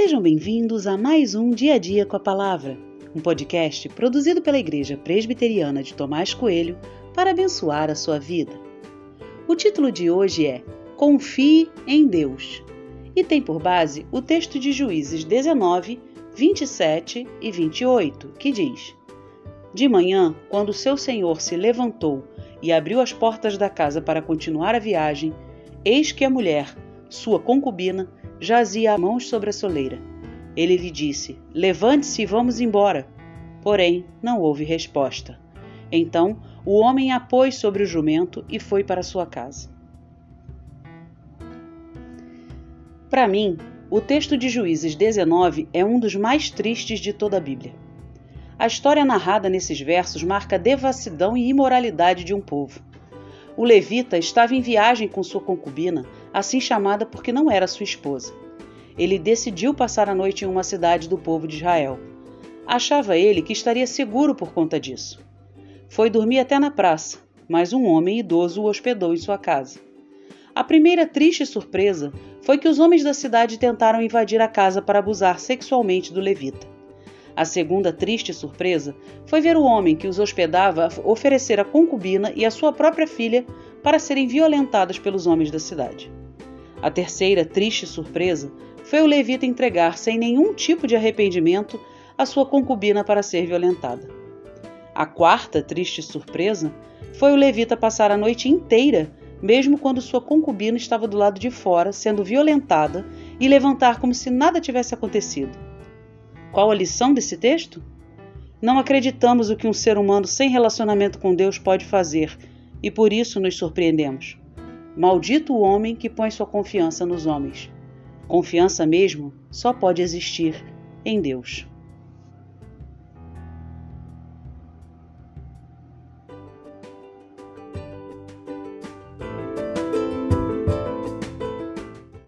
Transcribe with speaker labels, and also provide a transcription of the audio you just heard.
Speaker 1: Sejam bem-vindos a mais um Dia a Dia com a Palavra, um podcast produzido pela Igreja Presbiteriana de Tomás Coelho para abençoar a sua vida. O título de hoje é Confie em Deus e tem por base o texto de Juízes 19, 27 e 28, que diz: De manhã, quando seu senhor se levantou e abriu as portas da casa para continuar a viagem, eis que a mulher, sua concubina, jazia a mãos sobre a soleira. Ele lhe disse: Levante-se e vamos embora. Porém, não houve resposta. Então o homem a pôs sobre o jumento e foi para sua casa. Para mim, o texto de Juízes 19 é um dos mais tristes de toda a Bíblia. A história narrada nesses versos marca a devassidão e imoralidade de um povo. O levita estava em viagem com sua concubina assim chamada porque não era sua esposa. Ele decidiu passar a noite em uma cidade do povo de Israel. Achava ele que estaria seguro por conta disso. Foi dormir até na praça, mas um homem idoso o hospedou em sua casa. A primeira triste surpresa foi que os homens da cidade tentaram invadir a casa para abusar sexualmente do levita. A segunda triste surpresa foi ver o homem que os hospedava oferecer a concubina e a sua própria filha para serem violentadas pelos homens da cidade. A terceira triste surpresa foi o levita entregar sem nenhum tipo de arrependimento a sua concubina para ser violentada. A quarta triste surpresa foi o levita passar a noite inteira, mesmo quando sua concubina estava do lado de fora, sendo violentada, e levantar como se nada tivesse acontecido. Qual a lição desse texto? Não acreditamos o que um ser humano sem relacionamento com Deus pode fazer e por isso nos surpreendemos. Maldito o homem que põe sua confiança nos homens. Confiança mesmo só pode existir em Deus.